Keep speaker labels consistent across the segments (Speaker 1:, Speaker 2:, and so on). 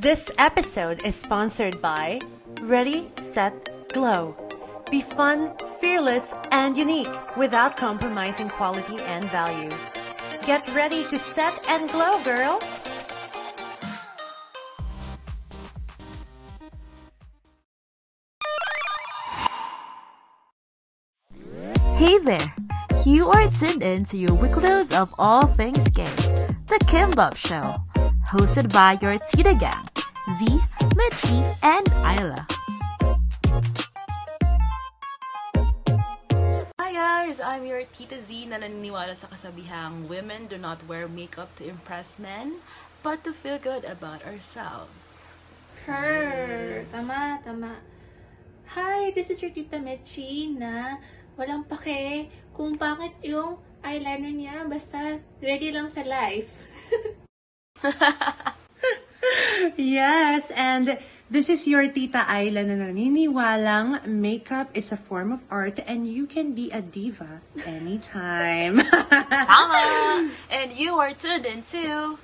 Speaker 1: This episode is sponsored by Ready, Set, Glow. Be fun, fearless, and unique without compromising quality and value. Get ready to set and glow, girl!
Speaker 2: Hey there! You are tuned in to your weekly dose of all things gay, The KimBop Show, hosted by your Tita Gang, Z, Michi, and Isla.
Speaker 3: Hi guys! I'm your Tita Z na naniniwala sa kasabihang women do not wear makeup to impress men, but to feel good about ourselves.
Speaker 4: Her. Tama, tama. Hi, this is your Tita Mechi na walang pake kung bakit yung eyeliner niya basta ready lang sa life.
Speaker 1: Yes, and this is your Tita Ayla na naniniwalang makeup is a form of art and you can be a diva anytime.
Speaker 3: Tama! And you are tuned into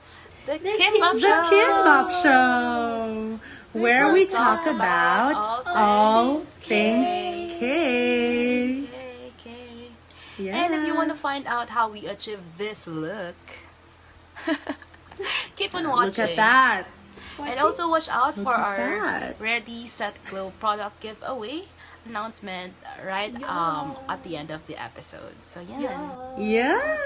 Speaker 3: The,
Speaker 4: The
Speaker 3: Kim KimBop
Speaker 1: the
Speaker 3: Show!
Speaker 1: Kim Bob Show, where we talk about all things K.
Speaker 3: Okay, okay.
Speaker 1: Yeah.
Speaker 3: And if you want to find out how we achieve this look, keep on watching.
Speaker 1: Look
Speaker 3: watching.
Speaker 1: at that.
Speaker 3: And also watch out for our
Speaker 1: that.
Speaker 3: Ready Set Glow product giveaway announcement right um at the end of the episode. So yeah.
Speaker 1: Yeah.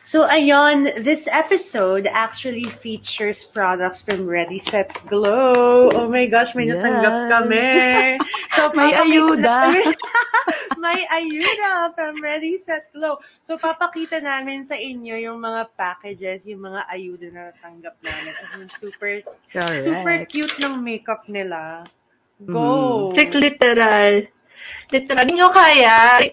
Speaker 1: So ayon, this episode actually features products from Ready Set Glow. Oh my gosh, may natanggap
Speaker 2: Yes.
Speaker 1: kami. So
Speaker 2: May ayuda.
Speaker 1: namin- may ayuda from Ready Set Glow. So papakita namin sa inyo yung mga packages, yung mga ayuda na natanggap namin. I mean, super
Speaker 2: Correct.
Speaker 1: super cute ng makeup nila. Go.
Speaker 4: Like literal. Literal. Hindi nyo kaya.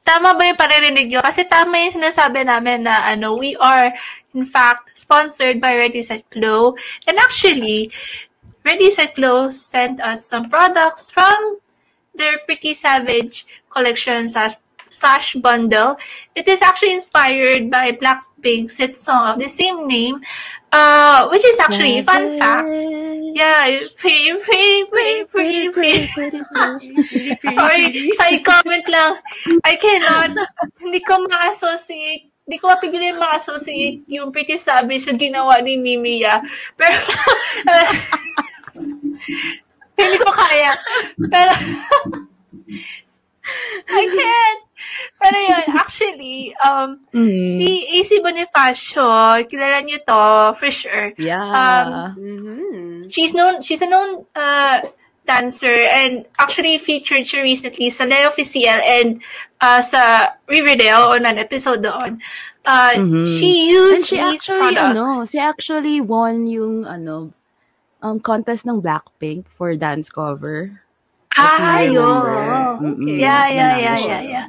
Speaker 4: Tama ba yung paririnig nyo? Kasi tama yung sinasabi namin na ano, we are in fact sponsored by Ready Set Glow. And actually, Ready Set Glow sent us some products from their Pretty Savage collection slash, slash bundle. It is actually inspired by Blackpink's hit song of the same name, uh, which is actually, fun fact, yeah, pretty, pretty, pretty, pretty, pretty. Sorry, side comment lang. I cannot, hindi ko ma-associate, hindi ko mapigilin ma-associate yung Pretty Savage yung ginawa ni Mimiya. Pero, hindi ko kaya. Pero, I can't. Pero yun, actually, um,
Speaker 2: Mhm.
Speaker 4: si AC Bonifacio, kilala niyo to, for sure.
Speaker 2: Yeah.
Speaker 4: Um,
Speaker 1: Mhm.
Speaker 4: she's known she's a known uh dancer and actually featured siya recently sa Le Officiel and uh, sa Riverdale on an episode doon. Uh,
Speaker 2: Mhm.
Speaker 4: She
Speaker 2: And
Speaker 4: used
Speaker 2: she
Speaker 4: these
Speaker 2: actually,
Speaker 4: products.
Speaker 2: ano, she actually won yung, ano, um, contest ng Blackpink for dance cover.
Speaker 4: Ah, yun.
Speaker 2: Mm-mm.
Speaker 4: Yeah, yeah, yeah, yeah, yeah.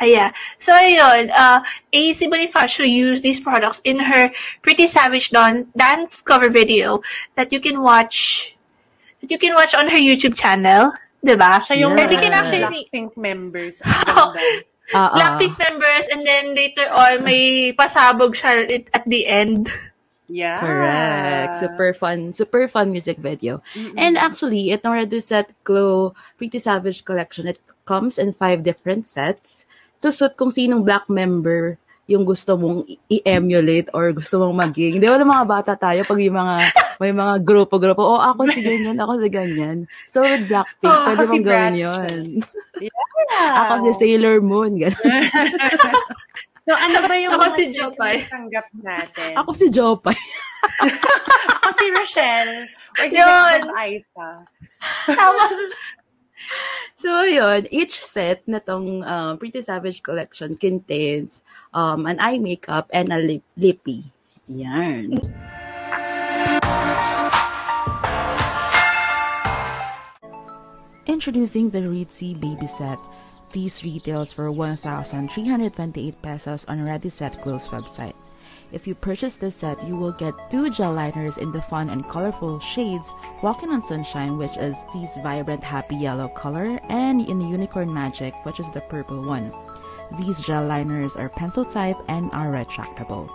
Speaker 4: Ah, yeah. So, ayun, uh, AC Bonifacio used these products in her Pretty Savage Don dance cover video that you can watch that you can watch on her YouTube channel. Diba?
Speaker 1: Siya yung
Speaker 2: Yeah.
Speaker 4: We can actually
Speaker 1: Blackpink members.
Speaker 2: Ah.
Speaker 4: Blackpink members and then later on may pasabog siya it- at the end.
Speaker 1: Yeah.
Speaker 2: Correct. Super fun, super fun music video. And actually, itong Red Set Glow Pretty Savage collection, it comes in five different sets. To suit kung sinong black member yung gusto mong i-emulate or gusto mong maging. Di ba ng mga bata tayo pag yung mga, may mga grupo-grupo, oh, ako si ganyan, ako si ganyan. So, with Blackpink,
Speaker 1: Oh,
Speaker 2: pwede
Speaker 1: ako si
Speaker 2: mong gawin yun.
Speaker 1: Yeah.
Speaker 2: Ako si Sailor Moon, ganun.
Speaker 1: So, ano ba yung
Speaker 4: Ako si Jopay.
Speaker 1: tanggap natin?
Speaker 2: Ako si Jopay.
Speaker 1: Ako si Rochelle. Or si
Speaker 4: Yun.
Speaker 1: Aita.
Speaker 2: So, yun, each set na tong uh, Pretty Savage collection contains um, an eye makeup and a lip lippy. Yan. Introducing the Ritzy Baby Set. These retails for 1,328 pesos on Ready Set Glow's website. If you purchase this set, you will get two gel liners in the fun and colorful shades Walking on Sunshine, which is this vibrant happy yellow color, and in Unicorn Magic, which is the purple one. These gel liners are pencil type and are retractable.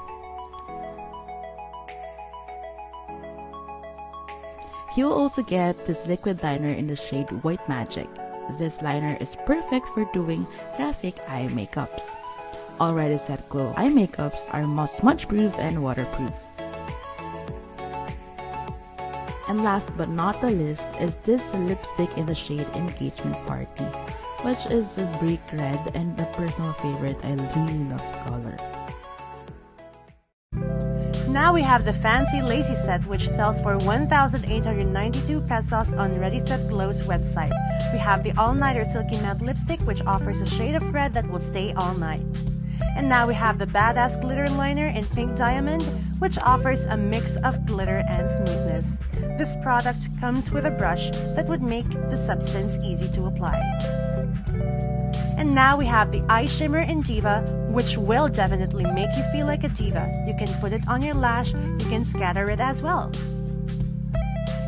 Speaker 2: You will also get this liquid liner in the shade White Magic. This liner is perfect for doing graphic eye makeups. Already Set Glow eye makeups are smudge proof and waterproof. And last but not the least is this lipstick in the shade Engagement Party, which is a brick red and a personal favorite. I really love the color.
Speaker 1: Now we have the Fancy Lacy set which sells for 1,892 pesos on Ready Set Glow's website. We have the all-nighter silky matte lipstick which offers a shade of red that will stay all night. And now we have the Badass Glitter Liner in Pink Diamond, which offers a mix of glitter and smoothness. This product comes with a brush that would make the substance easy to apply. And now we have the Eye Shimmer in Diva, which will definitely make you feel like a diva. You can put it on your lash, you can scatter it as well.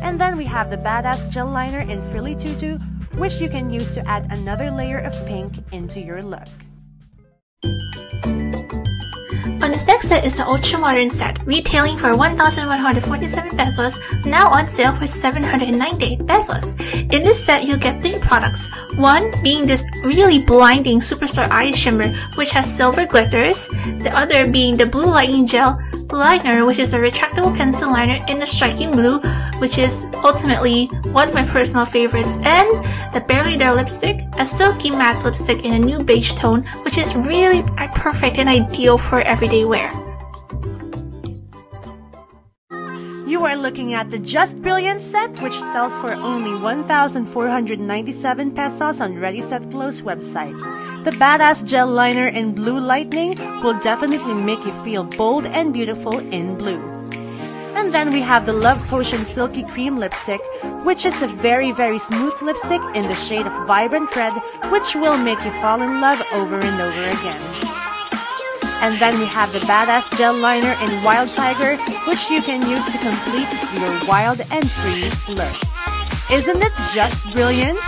Speaker 1: And then we have the Badass Gel Liner in Frilly Tutu, which you can use to add another layer of pink into your look.
Speaker 4: On this next set is the Ultra Modern set, retailing for 1,147 pesos, now on sale for 798 pesos. In this set, you'll get three products. One being this really blinding Superstar Eye Shimmer, which has silver glitters. The other being the Blue Lightning Gel liner, which is a retractable pencil liner in a striking blue, which is ultimately one of my personal favorites, and the Barely There lipstick, a silky matte lipstick in a new beige tone, which is really perfect and ideal for everyday wear.
Speaker 1: You are looking at the Just Brilliant set, which sells for only 1,497 pesos on Ready Set Glow's website. The badass gel liner in Blue Lightning will definitely make you feel bold and beautiful in blue. And then we have the Love Potion Silky Cream Lipstick, which is a very, very smooth lipstick in the shade of Vibrant Red, which will make you fall in love over and over again. And then we have the Badass Gel Liner in Wild Tiger, which you can use to complete your wild and free look. Isn't it just brilliant?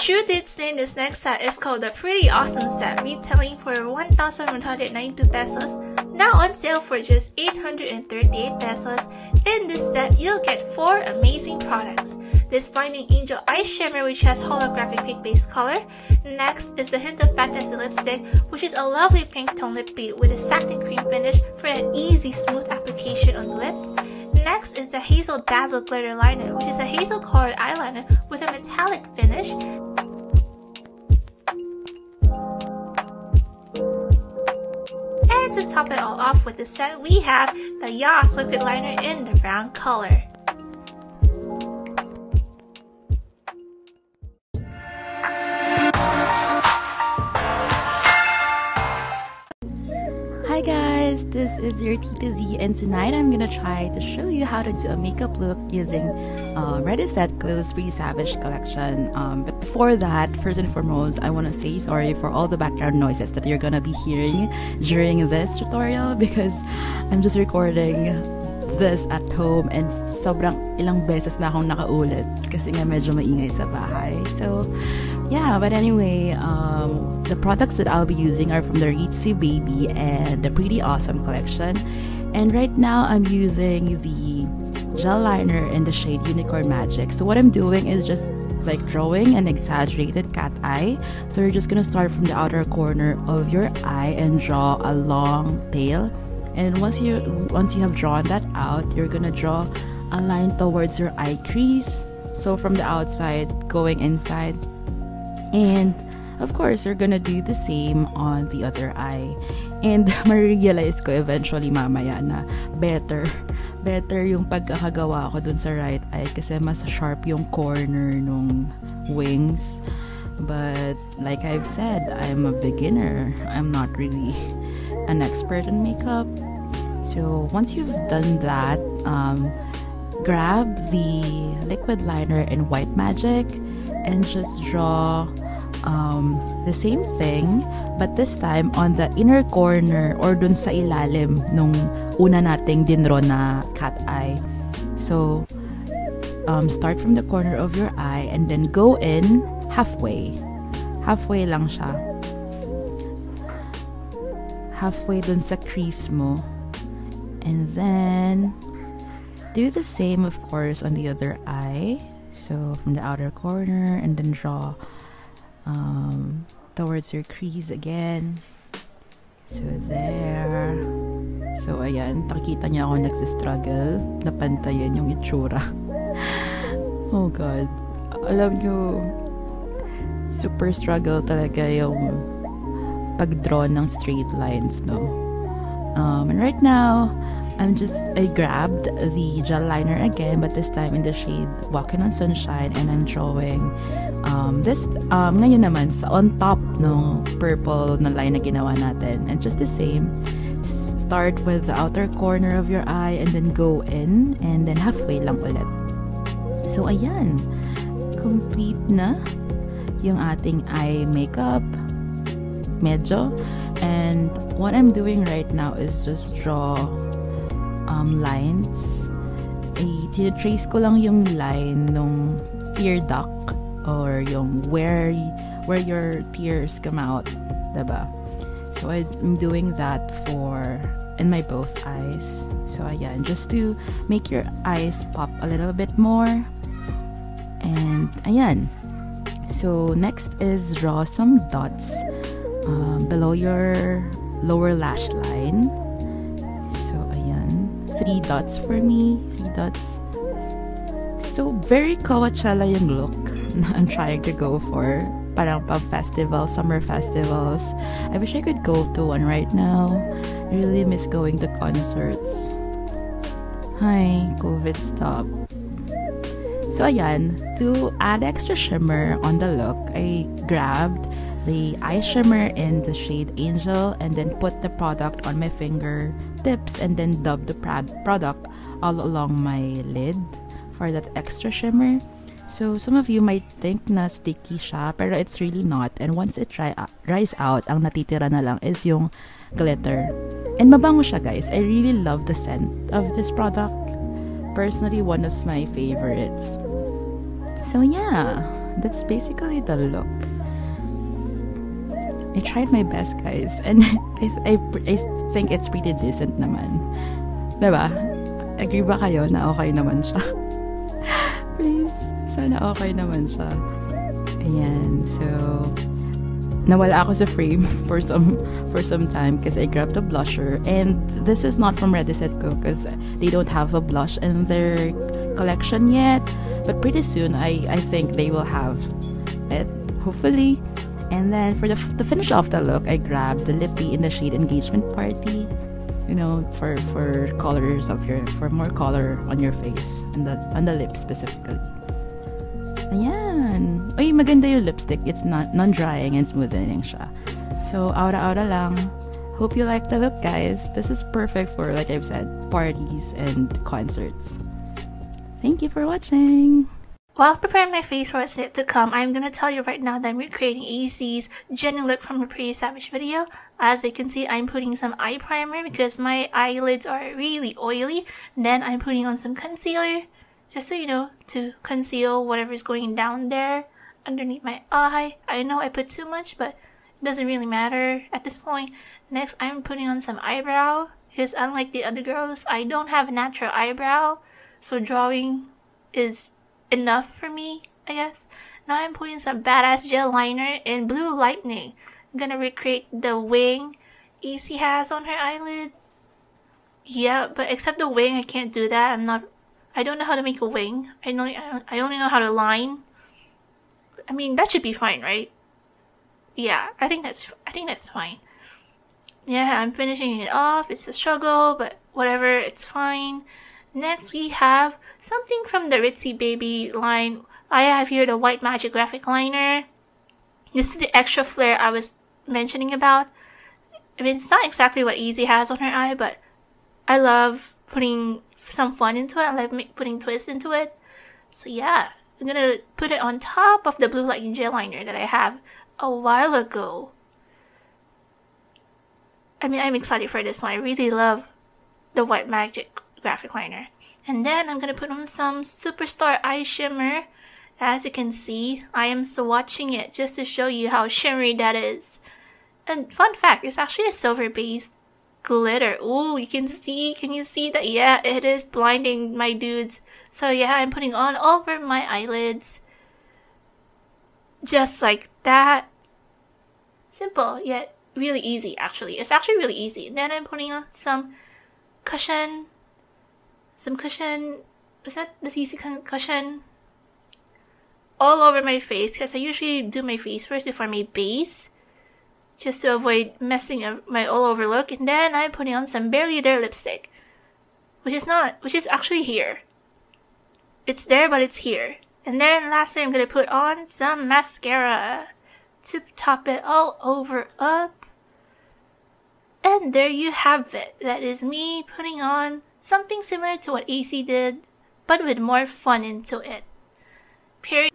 Speaker 4: True name this next set is called the Pretty Awesome Set, retailing for 1,192 pesos, now on sale for just 838 pesos. In this set, you'll get four amazing products. This Blinding Angel Eye Shimmer, which has holographic pink base color. Next is the Hint of Fantasy Lipstick, which is a lovely pink tone lip bead with a satin cream finish for an easy, smooth application on the lips. Next is the Hazel Dazzle Glitter Liner, which is a hazel colored eyeliner with a metallic finish. And to top it all off with the set, we have the Yas Liquid Liner in the brown color.
Speaker 2: This is your Tita Z and tonight I'm gonna try to show you how to do a makeup look using uh, Set Glow's Pretty Savage collection. Um, but before that, first and foremost, I want to say sorry for all the background noises that you're gonna be hearing during this tutorial because I'm just recording this at home and sobrang ilang beses na akong nakaulit kasi nga medyo maingay sa bahay. So, yeah, but anyway, um, the products that I'll be using are from the Ritzy Baby and the Pretty Awesome collection. And right now, I'm using the gel liner in the shade Unicorn Magic. So what I'm doing is just like drawing an exaggerated cat eye. So you're just gonna start from the outer corner of your eye and draw a long tail. And once you once you have drawn that out, you're gonna draw a line towards your eye crease. So from the outside going inside. And of course, you're gonna do the same on the other eye. And ma-realize ko eventually mamaya na better better yung pagkakagawa ko dun sa right eye kasi mas sharp yung corner nung wings. But like I've said, I'm a beginner. I'm not really an expert in makeup. So once you've done that, um, grab the liquid liner in White Magic and just draw um, the same thing but this time on the inner corner or dun sa ilalim nung una nating dinro na cat eye. So, um, start from the corner of your eye and then go in halfway. Halfway lang siya. Halfway dun sa crease mo. And then do the same, of course, on the other eye. So from the outer corner and then draw um, towards your crease again. So there. So ayan, nakita niya ako nagsistruggle. Napantayan yung itsura. oh God. Alam niyo, super struggle talaga yung pag-draw ng straight lines, no? Um, and right now, I'm just, I grabbed the gel liner again, but this time in the shade Walking on Sunshine, and I'm drawing um, this, um, ngayon naman, sa on top ng purple na line na ginawa natin. And just the same, start with the outer corner of your eye, and then go in, and then halfway lang ulit. So, ayan. Complete na yung ating eye makeup. Medyo. And what I'm doing right now is just draw um, lines. Eh, trace ko lang yung line nung tear duct or yung where where your tears come out, diba? So I'm doing that for in my both eyes. So ayan, just to make your eyes pop a little bit more. And ayan. So next is draw some dots um, below your lower lash line. Three dots for me, three dots. So very Coachella yung look I'm trying to go for. Parang pub festival, summer festivals. I wish I could go to one right now. I really miss going to concerts. Hi, COVID stop. So ayan, to add extra shimmer on the look, I grabbed the eye shimmer in the shade Angel and then put the product on my finger tips and then dub the product all along my lid for that extra shimmer. So, some of you might think na sticky siya, pero it's really not. And once it dry, uh, dries out, ang natitira na lang is yung glitter. And mabango siya, guys. I really love the scent of this product. Personally, one of my favorites. So, yeah. That's basically the look. I tried my best, guys. And I, I, I think it's pretty decent naman. Diba? Agree ba kayo na okay naman siya? Please. Sana okay naman siya. Ayan. So, nawala ako sa frame for some for some time because I grabbed a blusher and this is not from Ready Set Go because they don't have a blush in their collection yet but pretty soon I, I think they will have it hopefully and then for the to finish off the look I grabbed the lippy in the shade Engagement Party you know for for colors of your for more color on your face and the on the lips specifically Ayan. Uy, maganda yung lipstick. It's not non-drying and smoothening siya. So, aura-aura lang. Hope you like the look, guys. This is perfect for, like I've said, parties and concerts. Thank you for watching.
Speaker 4: While preparing my face for what's yet to come, I'm gonna tell you right now that I'm recreating AC's Jennie look from her Pretty Savage video. As you can see, I'm putting some eye primer because my eyelids are really oily. Then I'm putting on some concealer just so you know, to conceal whatever's going down there underneath my eye. I know I put too much, but it doesn't really matter at this point. Next, I'm putting on some eyebrow because unlike the other girls, I don't have a natural eyebrow, so drawing is enough for me, I guess. Now I'm putting some badass gel liner in Blue Lightning. I'm gonna recreate the wing AC has on her eyelid. Yeah, but except the wing, I can't do that. I'm not I don't know how to make a wing. I know I only know how to line. I mean, that should be fine, right? Yeah, I think that's I think that's fine. Yeah, I'm finishing it off. It's a struggle, but whatever, it's fine. Next, we have something from the Ritzy Baby line. I have here the White Magic Graphic Liner. This is the extra flare I was mentioning about. I mean, it's not exactly what AC has on her eye, but I love putting some fun into it. I like putting twists into it. So yeah, I'm gonna put it on top of the blue Lightning gel liner that I have a while ago. I mean, I'm excited for this one. I really love the White Magic graphic liner. And then I'm gonna put on some Superstar Eye Shimmer. As you can see, I am swatching it just to show you how shimmery that is. And fun fact, it's actually a silver based glitter. Ooh, you can see, can you see that? Yeah, it is blinding my dudes. So yeah, I'm putting on over my eyelids. Just like that. Simple, yet really easy actually. It's actually really easy. Then I'm putting on some cushion. Some cushion. Is that this easy cushion? All over my face because I usually do my face first before my base just to avoid messing up my all over look. And then I'm putting on some Barely There lipstick, which is not, which is actually here. It's there, but it's here. And then lastly, I'm gonna put on some mascara to top it all over up. And there you have it. That is me putting on something similar to what AC did, but with more fun into it. Period.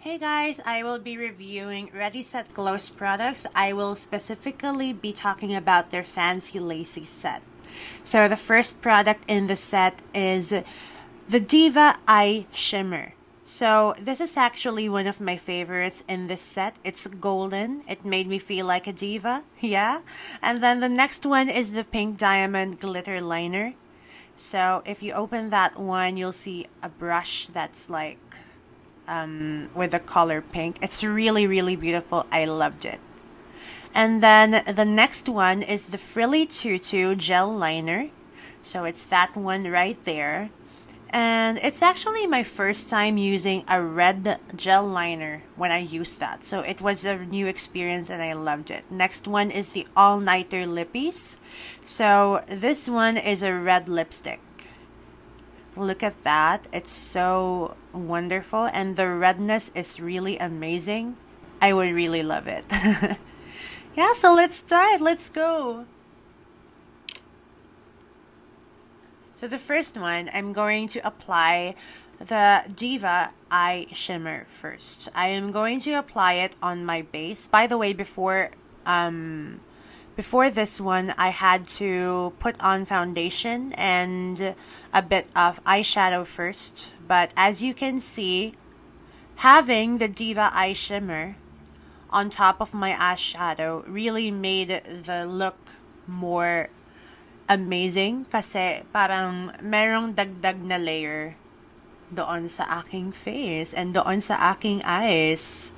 Speaker 1: Hey guys, I will be reviewing Ready Set Glow's products. I will specifically be talking about their Fancy Lacy set. So the first product in the set is the Diva Eye Shimmer. So this is actually one of my favorites in this set. It's golden. It made me feel like a diva. Yeah. And then the next one is the Pink Diamond Glitter Liner. So if you open that one, you'll see a brush that's like um, with the color pink. It's really, really beautiful. I loved it. And then the next one is the Frilly Tutu Gel Liner. So it's that one right there. And it's actually my first time using a red gel liner when I used that. So it was a new experience and I loved it. Next one is the All Nighter Lippies. So this one is a red lipstick. Look at that. It's so wonderful and the redness is really amazing. I would really love it. yeah, so let's start. Let's go. So the first one, I'm going to apply the Diva Eye Shimmer first. I am going to apply it on my base. By the way, before um, before this one, I had to put on foundation and a bit of eyeshadow first. But as you can see, having the Diva Eye Shimmer on top of my eyeshadow really made the look more amazing kasi parang merong dagdag na layer doon sa aking face and doon sa aking eyes.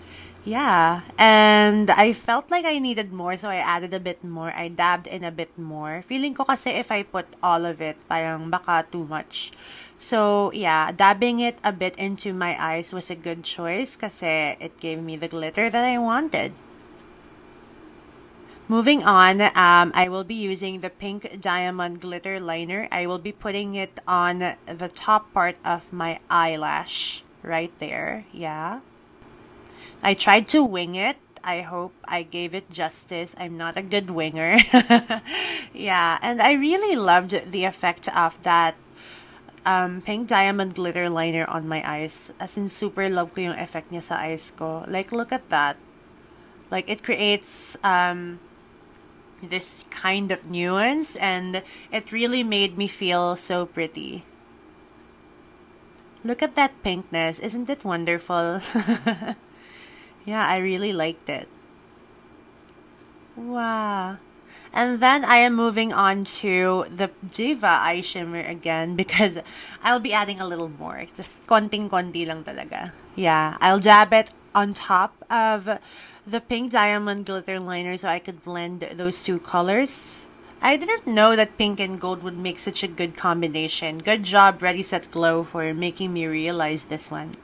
Speaker 1: Yeah, and I felt like I needed more, so I added a bit more. I dabbed in a bit more. Feeling ko kasi if I put all of it, parang baka too much. So, yeah, dabbing it a bit into my eyes was a good choice kasi it gave me the glitter that I wanted. Moving on, um, I will be using the pink diamond glitter liner. I will be putting it on the top part of my eyelash right there. Yeah. I tried to wing it. I hope I gave it justice. I'm not a good winger. yeah, and I really loved the effect of that um, pink diamond glitter liner on my eyes. As in, super love ko yung effect niya sa eyes ko. Like, look at that. Like, it creates um, this kind of nuance and it really made me feel so pretty. Look at that pinkness. Isn't it wonderful? Yeah, I really liked it. Wow. And then I am moving on to the Diva Eye Shimmer again because I'll be adding a little more. Just konting-konti lang talaga. Yeah, I'll dab it on top of the pink diamond glitter liner so I could blend those two colors. I didn't know that pink and gold would make such a good combination. Good job, Ready Set Glow, for making me realize this one.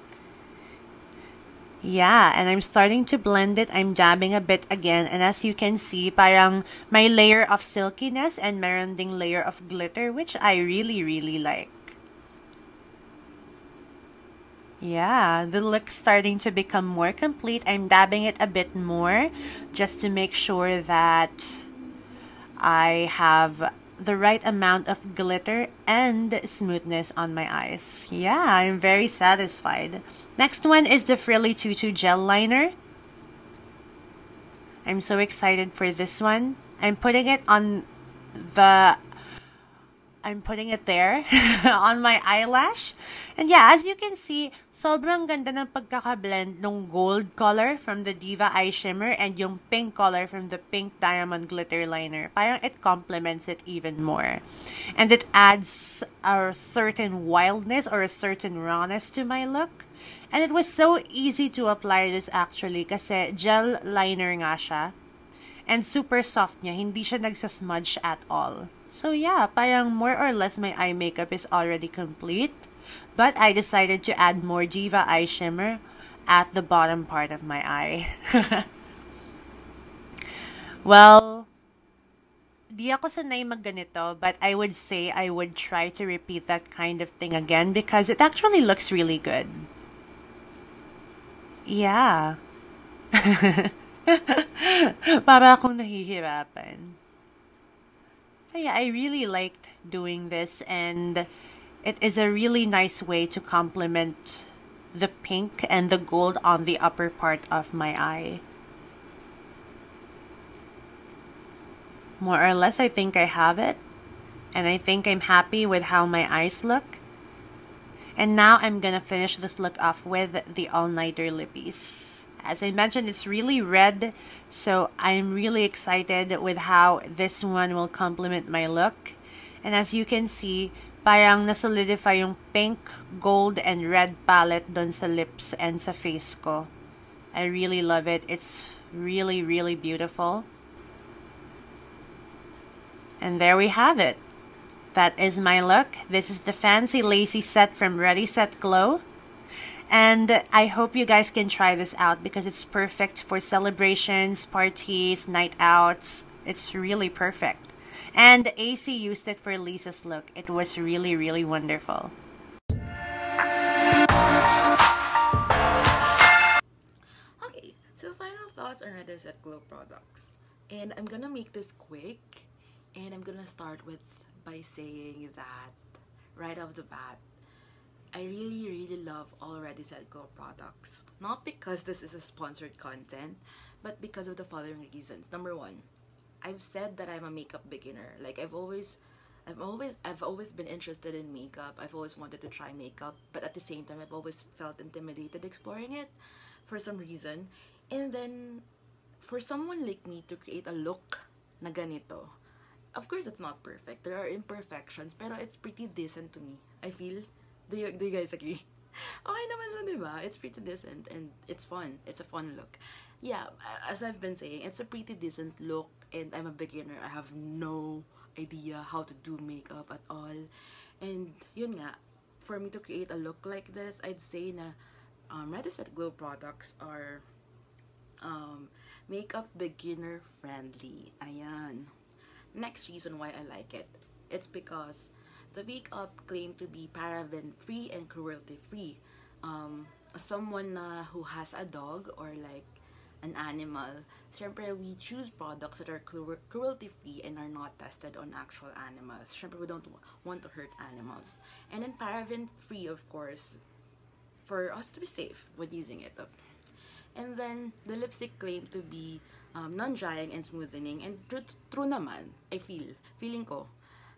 Speaker 1: Yeah, and I'm starting to blend it. I'm dabbing a bit again. And as you can see, parang my layer of silkiness and meron ding layer of glitter, which I really, really like. Yeah, the look's starting to become more complete. I'm dabbing it a bit more just to make sure that I have the right amount of glitter and smoothness on my eyes. Yeah, I'm very satisfied. Next one is the Frilly Tutu Gel Liner. I'm so excited for this one. I'm putting it on the I'm putting it there on my eyelash. And yeah, as you can see, sobrang ganda ng pagkakablend ng gold color from the Diva Eye Shimmer and yung pink color from the Pink Diamond Glitter Liner. Parang it complements it even more. And it adds a certain wildness or a certain rawness to my look. And it was so easy to apply this actually kasi gel liner nga siya. And super soft niya, hindi siya nagsasmudge at all. So yeah, parang more or less my eye makeup is already complete. But I decided to add more Diva Eye Shimmer at the bottom part of my eye. well, di ako sanay magganito, but I would say I would try to repeat that kind of thing again because it actually looks really good. Yeah. Para akong nahihirapan. Yeah, I really liked doing this, and it is a really nice way to complement the pink and the gold on the upper part of my eye. More or less, I think I have it, and I think I'm happy with how my eyes look. And now I'm gonna finish this look off with the all-nighter lippies as I mentioned, it's really red, so I'm really excited with how this one will complement my look. And as you can see, parang nasolidify yung pink, gold, and red palette dun sa lips and sa face ko. I really love it. It's really, really beautiful. And there we have it. That is my look. This is the fancy lacy set from Ready Set Glow. And I hope you guys can try this out because it's perfect for celebrations, parties, night outs. It's really perfect. And AC used it for Lisa's look. It was really, really wonderful.
Speaker 2: Okay, so final thoughts on Ready Set Glow products. And I'm gonna make this quick. And I'm gonna start with by saying that right off the bat, I really, really love all Ready Set Go products. Not because this is a sponsored content, but because of the following reasons. Number one, I've said that I'm a makeup beginner. Like I've always I've always I've always been interested in makeup. I've always wanted to try makeup, but at the same time I've always felt intimidated exploring it for some reason. And then for someone like me to create a look na ganito, of course it's not perfect. There are imperfections, pero it's pretty decent to me. I feel do you, do you guys agree? Okay naman siya, di? It's pretty decent and it's fun. It's a fun look. Yeah, as I've been saying, it's a pretty decent look and I'm a beginner. I have no idea how to do makeup at all. And yun nga, for me to create a look like this, I'd say na um, Ready Set Glow products are um, makeup beginner friendly. Ayan. Next reason why I like it, it's because the makeup claimed to be paraben-free and cruelty-free. Um, someone na who has a dog or like an animal, syempre we choose products that are cruelty-free and are not tested on actual animals. Syempre we don't want to hurt animals. And then paraben-free, of course, for us to be safe when using it. And then the lipstick claimed to be um, non-drying and smoothening and true, true naman, I feel, feeling ko,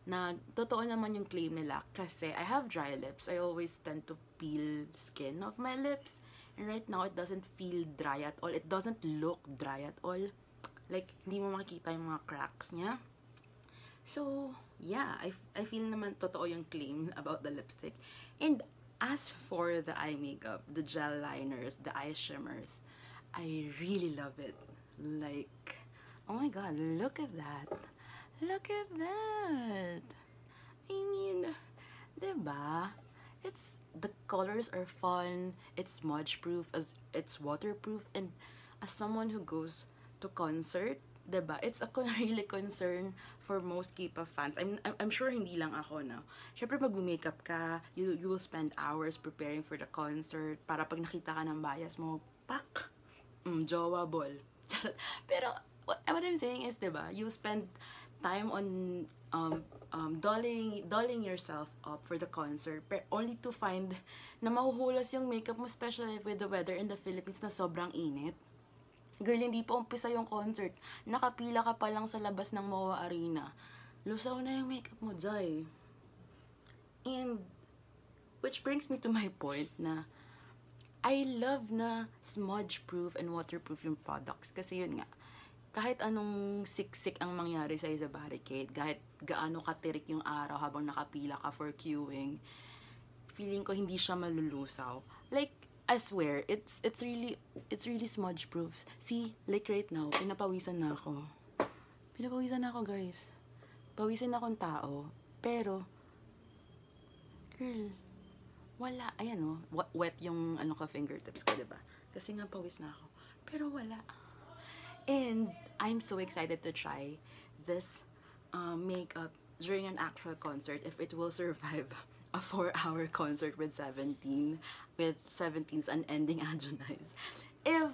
Speaker 2: na totoo naman yung claim nila kasi I have dry lips. I always tend to peel skin of my lips. And right now, it doesn't feel dry at all. It doesn't look dry at all. Like, hindi mo makikita yung mga cracks niya. So, yeah, I, I feel naman totoo yung claim about the lipstick. And as for the eye makeup, the gel liners, the eye shimmers, I really love it. Like, oh my god, look at that. Look at that! I mean, diba? It's, the colors are fun, it's smudge proof, as it's waterproof, and as someone who goes to concert, diba? It's a really concern for most K-pop fans. I'm, I'm sure hindi lang ako, no? Siyempre, pag makeup ka, you, you will spend hours preparing for the concert para pag nakita ka ng bias mo, pak! Mm, jowa ball. Pero, what, what I'm saying is, diba? You spend time on um, um, dolling, dolling yourself up for the concert pero only to find na mahuhulas yung makeup mo especially with the weather in the Philippines na sobrang init. Girl, hindi pa umpisa yung concert. Nakapila ka pa lang sa labas ng MOA Arena. Lusaw na yung makeup mo, Jai. And, which brings me to my point na, I love na smudge-proof and waterproof yung products. Kasi yun nga, kahit anong siksik ang mangyari sa sa barricade, kahit gaano katirik yung araw habang nakapila ka for queuing, feeling ko hindi siya malulusaw. Like, I swear, it's it's really it's really smudge proof. See, like right now, pinapawisan na ako. Pinapawisan na ako, guys. Pawisan na akong tao. Pero, girl, wala. Ayan oh, wet yung ano ka fingertips ko, 'di ba? Kasi nga pawis na ako. Pero wala. And I'm so excited to try this um, makeup during an actual concert if it will survive a four-hour concert with 17 with 17's unending agonize. If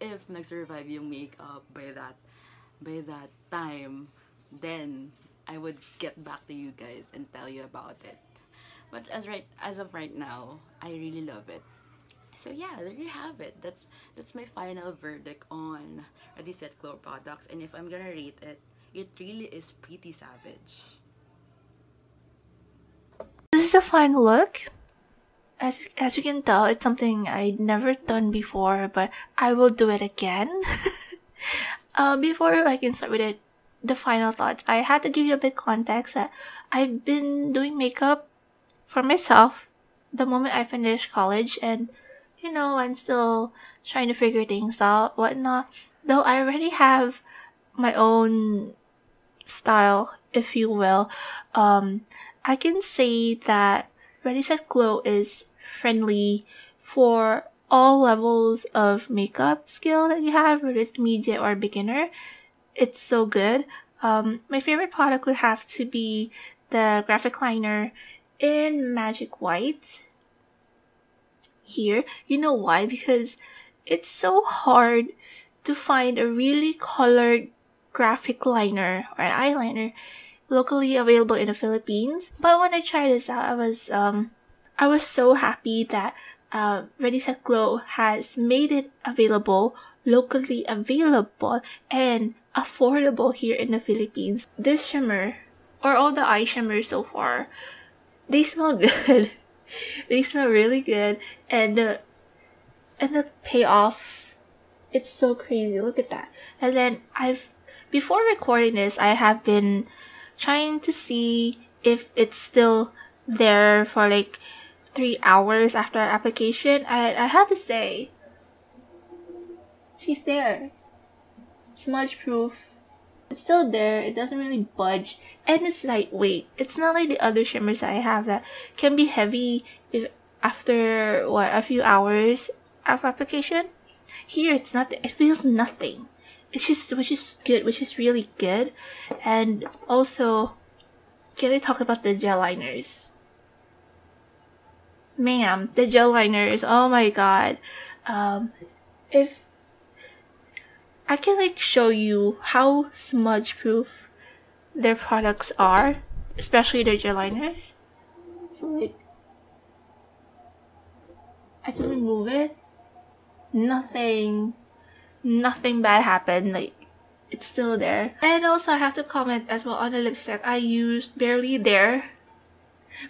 Speaker 2: if nag-survive yung makeup by that by that time, then I would get back to you guys and tell you about it. But as right as of right now, I really love it. So yeah, there you have it. That's that's my final verdict on Ready Set Glow products. And if I'm gonna rate it, it really is pretty savage.
Speaker 4: This is a final look. As as you can tell, it's something I'd never done before, but I will do it again. uh, before I can start with it, the final thoughts, I had to give you a bit context that I've been doing makeup for myself the moment I finished college, and you know I'm still trying to figure things out, whatnot. Though I already have my own style, if you will. Um, I can say that Ready Set Glow is friendly for all levels of makeup skill that you have, whether it's immediate or beginner. It's so good. Um, my favorite product would have to be the graphic liner in Magic White. Here, you know why? Because it's so hard to find a really colored graphic liner or an eyeliner locally available in the Philippines. But when I tried this out, I was um I was so happy that uh, Ready Set Glow has made it available locally available and affordable here in the Philippines. This shimmer or all the eye shimmers so far, they smell good. They smell really good and the and the payoff it's so crazy. Look at that. And then I've before recording this, I have been trying to see if it's still there for like three hours after application. I I have to say, she's there. Smudge proof. It's still there. It doesn't really budge, and it's lightweight. It's not like the other shimmers I have that can be heavy if after what a few hours of application. Here, it's not. It feels nothing it's just which is good, which is really good. And also, can I talk about the gel liners? Ma'am, the gel liners. Oh my god. Um, if I can like show you how smudge proof their products are, especially their gel liners. So like, I can remove it. Nothing nothing bad happened. Like it's still there. And also I have to comment as well on the lipstick. I used barely there,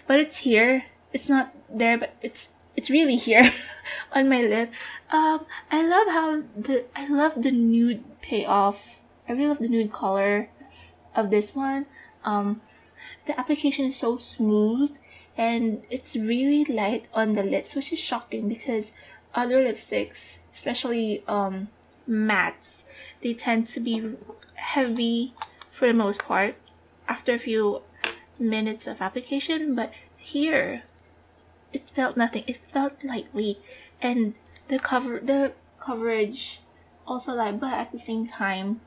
Speaker 4: but it's here. It's not there, but it's it's really here on my lip. Um, I love how the I love the nude payoff. I really love the nude color of this one. Um, the application is so smooth and it's really light on the lips, which is shocking because other lipsticks, especially um mattes. They tend to be heavy for the most part after a few minutes of application, but here it felt nothing. It felt lightweight and the cover the coverage also light, but at the same time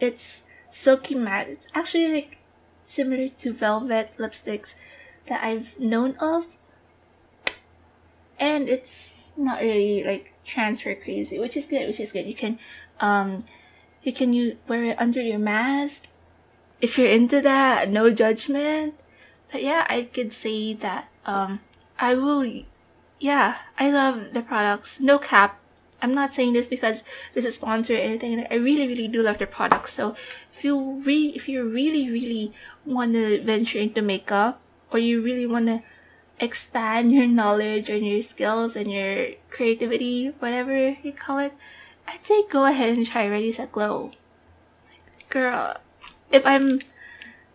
Speaker 4: it's silky matte. It's actually like similar to velvet lipsticks that I've known of. And it's not really like transfer crazy, which is good, which is good. You can um you can you wear it under your mask. If you're into that, no judgment. But yeah, I could say that um I will yeah, I love the products. No cap. I'm not saying this because this is sponsored or anything. I really, really do love their products. So if you really, if you really, really want to venture into makeup or you really want to expand your knowledge and your skills and your creativity, whatever you call it, I'd say go ahead and try Ready Set Glow. Girl, if I'm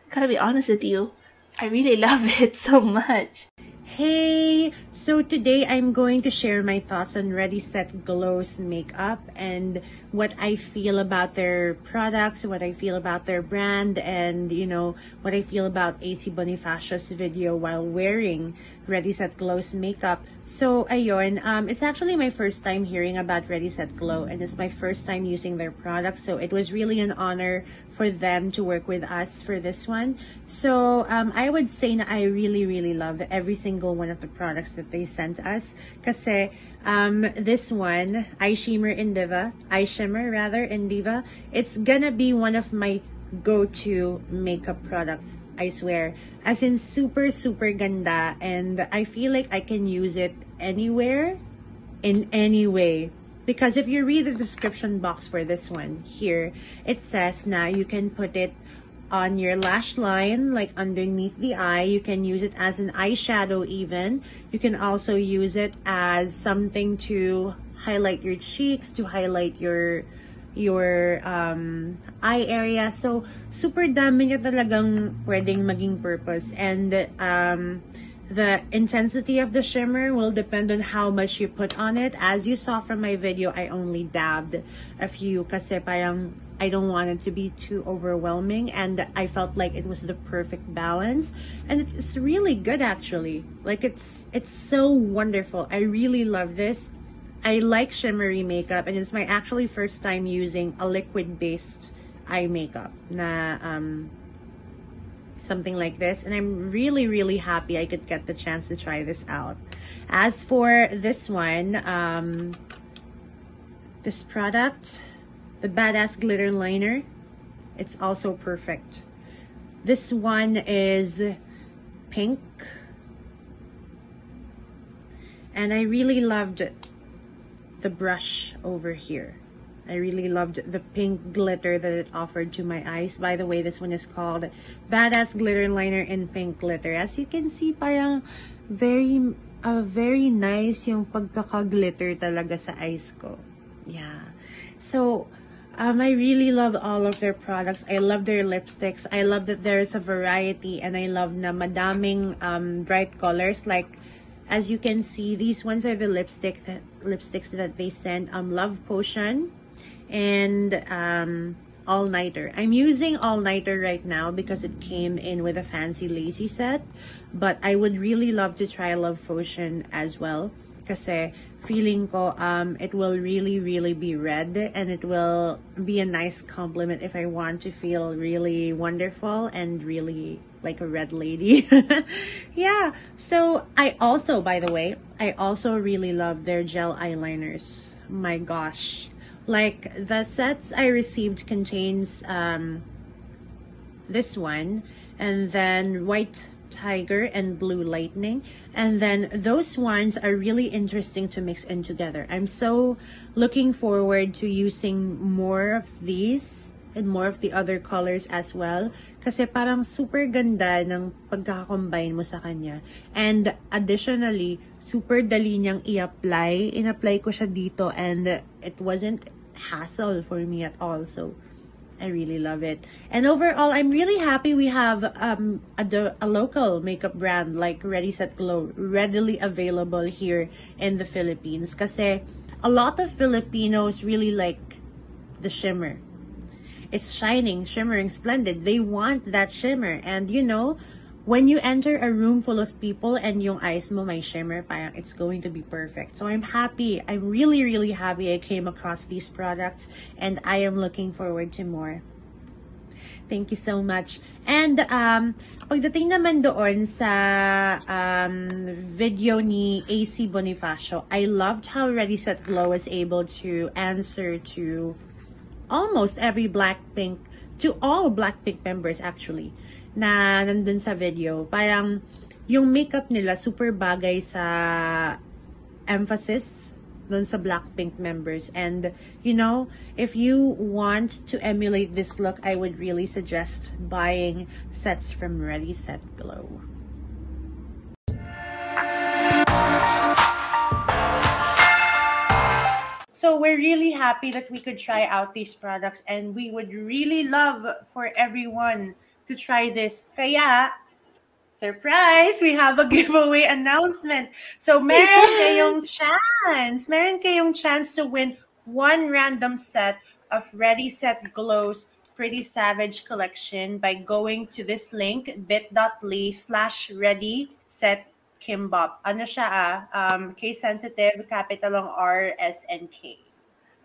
Speaker 4: gonna be honest with you, I really love it so much.
Speaker 1: Hey, so today I'm going to share my thoughts on Ready Set Glow's makeup and what I feel about their products, what I feel about their brand, and you know, what I feel about AC Bonifacio's video while wearing Ready Set Glow's makeup. So, ayun, um, it's actually my first time hearing about Ready Set Glow and it's my first time using their products. So it was really an honor for them to work with us for this one. So, um, I would say that I really, really love every single one of the products that they sent us. Kasi, um, this one, Eye Shimmer in Diva, Eye Shimmer rather in Diva, it's gonna be one of my go-to makeup products, I swear. As in super, super ganda and I feel like I can use it anywhere, in any way. Because if you read the description box for this one here, it says now you can put it on your lash line, like underneath the eye. You can use it as an eyeshadow even. You can also use it as something to highlight your cheeks, to highlight your your um, eye area. So, super dami niya talagang pwedeng maging purpose. And um, the intensity of the shimmer will depend on how much you put on it. As you saw from my video, I only dabbed a few kasi I don't want it to be too overwhelming and I felt like it was the perfect balance. And it's really good actually. Like it's it's so wonderful. I really love this. I like shimmery makeup and it's my actually first time using a liquid based eye makeup na um something like this and I'm really really happy I could get the chance to try this out as for this one um this product the Badass Glitter Liner. It's also perfect. This one is pink. And I really loved the brush over here. I really loved the pink glitter that it offered to my eyes. By the way, this one is called Badass Glitter Liner in Pink Glitter. As you can see, parang very, uh, very nice yung pagkaka-glitter talaga sa eyes ko. Yeah. So, um, I really love all of their products. I love their lipsticks. I love that there's a variety and I love na madaming um, bright colors. Like, as you can see, these ones are the lipstick that, lipsticks that they sent. Um, Love Potion and um, All Nighter. I'm using All Nighter right now because it came in with a fancy lacy set. But I would really love to try Love Potion as well. Kasi feeling ko um, it will really, really be red and it will be a nice compliment if I want to feel really wonderful and really like a red lady. yeah. So I also, by the way, I also really love their gel eyeliners. My gosh. Like the sets I received contains um, this one and then white tiger and blue lightning and then those ones are really interesting to mix in together. I'm so looking forward to using more of these and more of the other colors as well kasi parang super ganda ng pagkakakombine mo sa kanya. And additionally super dali niyang i-apply. In-apply ko siya dito and it wasn't hassle for me at all so I really love it. And overall, I'm really happy we have um, a, a local makeup brand like Ready Set Glow readily available here in the Philippines. Kasi a lot of Filipinos really like the shimmer. It's shining, shimmering, splendid. They want that shimmer. And you know, when you enter a room full of people and yung eyes mo may shimmer, parang it's going to be perfect. So I'm happy. I'm really, really happy I came across these products and I am looking forward to more. Thank you so much. And um, pagdating naman doon sa um, video ni AC Bonifacio, I loved how Ready Set Glow was able to answer to almost every Blackpink, to all Blackpink members actually na nandun sa video, parang yung makeup nila super bagay sa emphasis nun sa Blackpink members. And, you know, if you want to emulate this look, I would really suggest buying sets from Ready, Set, Glow. So we're really happy that we could try out these products and we would really love for everyone to try this. Kaya, surprise, we have a giveaway announcement. So meron kayong chance, meron kayong chance to win one random set of Ready Set Glows Pretty Savage collection by going to this link, bit.ly slash ready set kimbop. Ano siya ah? Um, case sensitive, capital ng R, S, and K.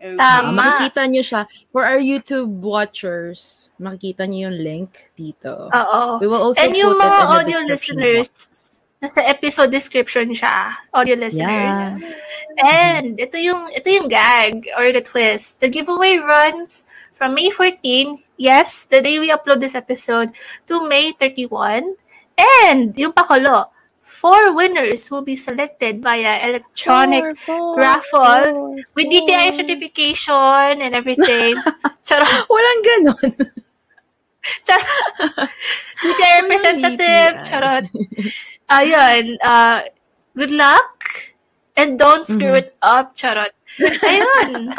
Speaker 4: Tama.
Speaker 2: makikita nyo siya. For our YouTube watchers, makikita nyo yung link dito.
Speaker 4: Oo.
Speaker 2: We will also
Speaker 4: And yung
Speaker 2: put it
Speaker 4: mga
Speaker 2: in
Speaker 4: audio listeners,
Speaker 2: box.
Speaker 4: nasa episode description siya. Audio listeners.
Speaker 2: Yeah.
Speaker 4: And ito yung ito yung gag or the twist. The giveaway runs from May 14, yes, the day we upload this episode, to May 31. And yung pakulo, four winners will be selected via electronic
Speaker 2: Four, four,
Speaker 4: raffle
Speaker 2: four,
Speaker 4: with. DTI certification and everything. Charot.
Speaker 2: Walang ganon.
Speaker 4: Charot. DTI representative.
Speaker 2: DTI.
Speaker 4: Charot. Ayun. Uh, good luck. And don't screw
Speaker 2: Mhm.
Speaker 4: it up. Charot. Ayun.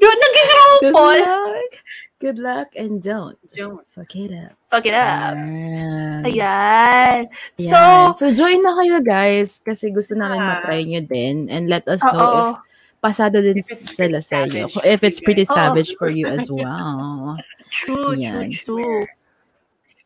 Speaker 4: Doon
Speaker 2: Good
Speaker 4: nag-rumple.
Speaker 2: Good luck and don't.
Speaker 1: Don't.
Speaker 2: Fuck it up.
Speaker 4: Fuck it up.
Speaker 2: Ayan.
Speaker 4: Ayan. So,
Speaker 2: so join na kayo guys kasi gusto namin
Speaker 1: Ah.
Speaker 2: matry nyo din and let us know if pasado din sila
Speaker 1: pretty
Speaker 2: sa inyo. If
Speaker 1: for
Speaker 2: it's
Speaker 1: you
Speaker 2: pretty savage for you as well.
Speaker 4: True, true, true.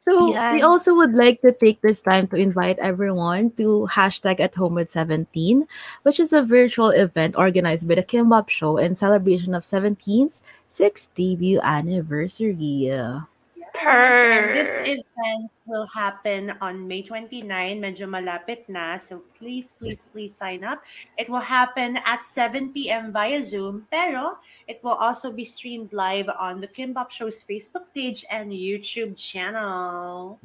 Speaker 2: So
Speaker 4: Yan.
Speaker 2: we also would like to take this time to invite everyone to hashtag at home with 17, which is a virtual event organized by the KimBop Show in celebration of 17's sixth debut anniversary.
Speaker 1: And this event will happen on May 29, medyo malapit na. So please, please, please sign up. It will happen at 7 p.m. via Zoom, pero it will also be streamed live on the KimBop Show's Facebook page and YouTube channel.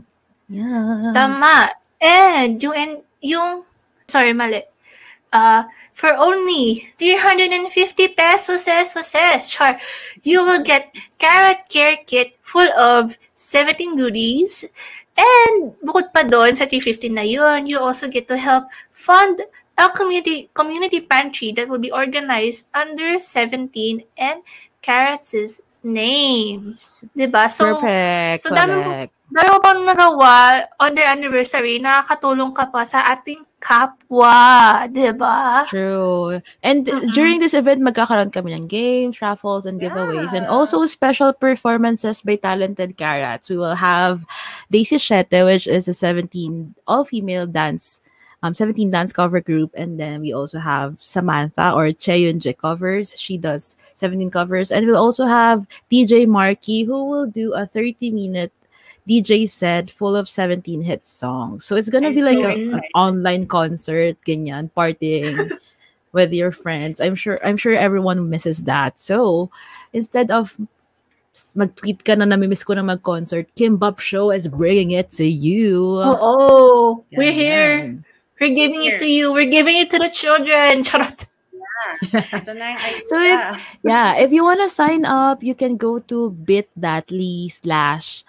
Speaker 2: Yeah.
Speaker 4: Tama. And yung, en- yung, sorry, mali. Uh, for only 350 pesos, pesos, char, you will get carrot care kit full of 17 goodies. And bukod pa doon sa 350 na yun, you also get to help fund a community community pantry that will be organized under 17 and Carats' names. Diba? So,
Speaker 2: Perfect.
Speaker 4: so dami
Speaker 2: correct.
Speaker 4: Dahil mo pang nagawa on their anniversary, nakakatulong ka pa sa ating kapwa, di ba?
Speaker 2: True. And
Speaker 4: Mm-mm.
Speaker 2: during this event, magkakaroon kami ng games, raffles, and giveaways. And also special performances by talented carats. We will have Daisy Shete, which is a 17 all-female dance, um, 17 dance cover group. And then we also have Samantha or Cheyunje covers. She does 17 covers. And we'll also have DJ Marky, who will do a 30-minute DJ set full of 17 hit songs. So it's gonna
Speaker 1: I'm
Speaker 2: be like
Speaker 1: so
Speaker 2: a, an online concert, ganyan, partying with your friends. I'm sure I'm sure everyone misses that. So instead of mag-tweet ka na namimiss ko na mag-concert, KimBop Show is bringing it to you.
Speaker 4: Oo. We're here. We're giving it to you. We're giving it to the children. Charot.
Speaker 1: Ito na yung idea.
Speaker 2: So if yeah, if you want to sign up, you can go to bit.ly slash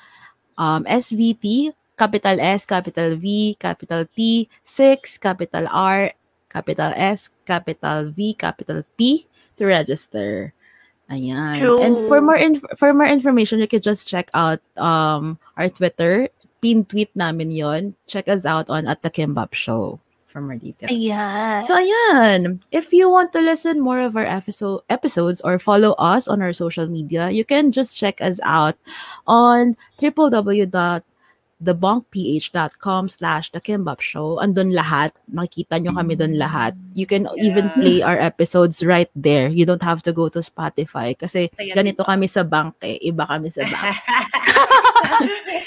Speaker 2: um, SVT, capital S, capital V, capital T, 6, capital R, capital S, capital V, capital P to register. Ayan. True. And for more inf- for more information, you can just check out um our Twitter. Pin tweet namin yon. Check us out on at the Kimbap Show for more details.
Speaker 4: Ayan.
Speaker 2: So ayan, if you want to listen more of our episode episodes or follow us on our social media, you can just check us out on www.thebunkph.com slash the Kimbap Show. Andun lahat. Makikita nyo kami dun lahat. You can even
Speaker 1: Yes.
Speaker 2: play our episodes right there. You don't have to go to Spotify kasi
Speaker 1: Saya
Speaker 2: ganito kami sa bank eh. Iba kami sa bank.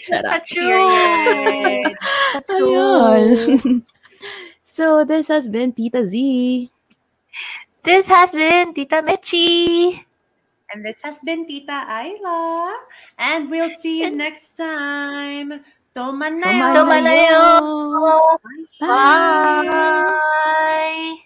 Speaker 2: Shut up.
Speaker 1: Period.
Speaker 2: Ayun. so this has been Tita Z.
Speaker 4: This has been Tita Michy.
Speaker 1: And this has been Tita Ayla. And we'll see you next time. Toma na
Speaker 2: Toma.
Speaker 4: Toma na yun.
Speaker 2: Bye.
Speaker 4: Bye.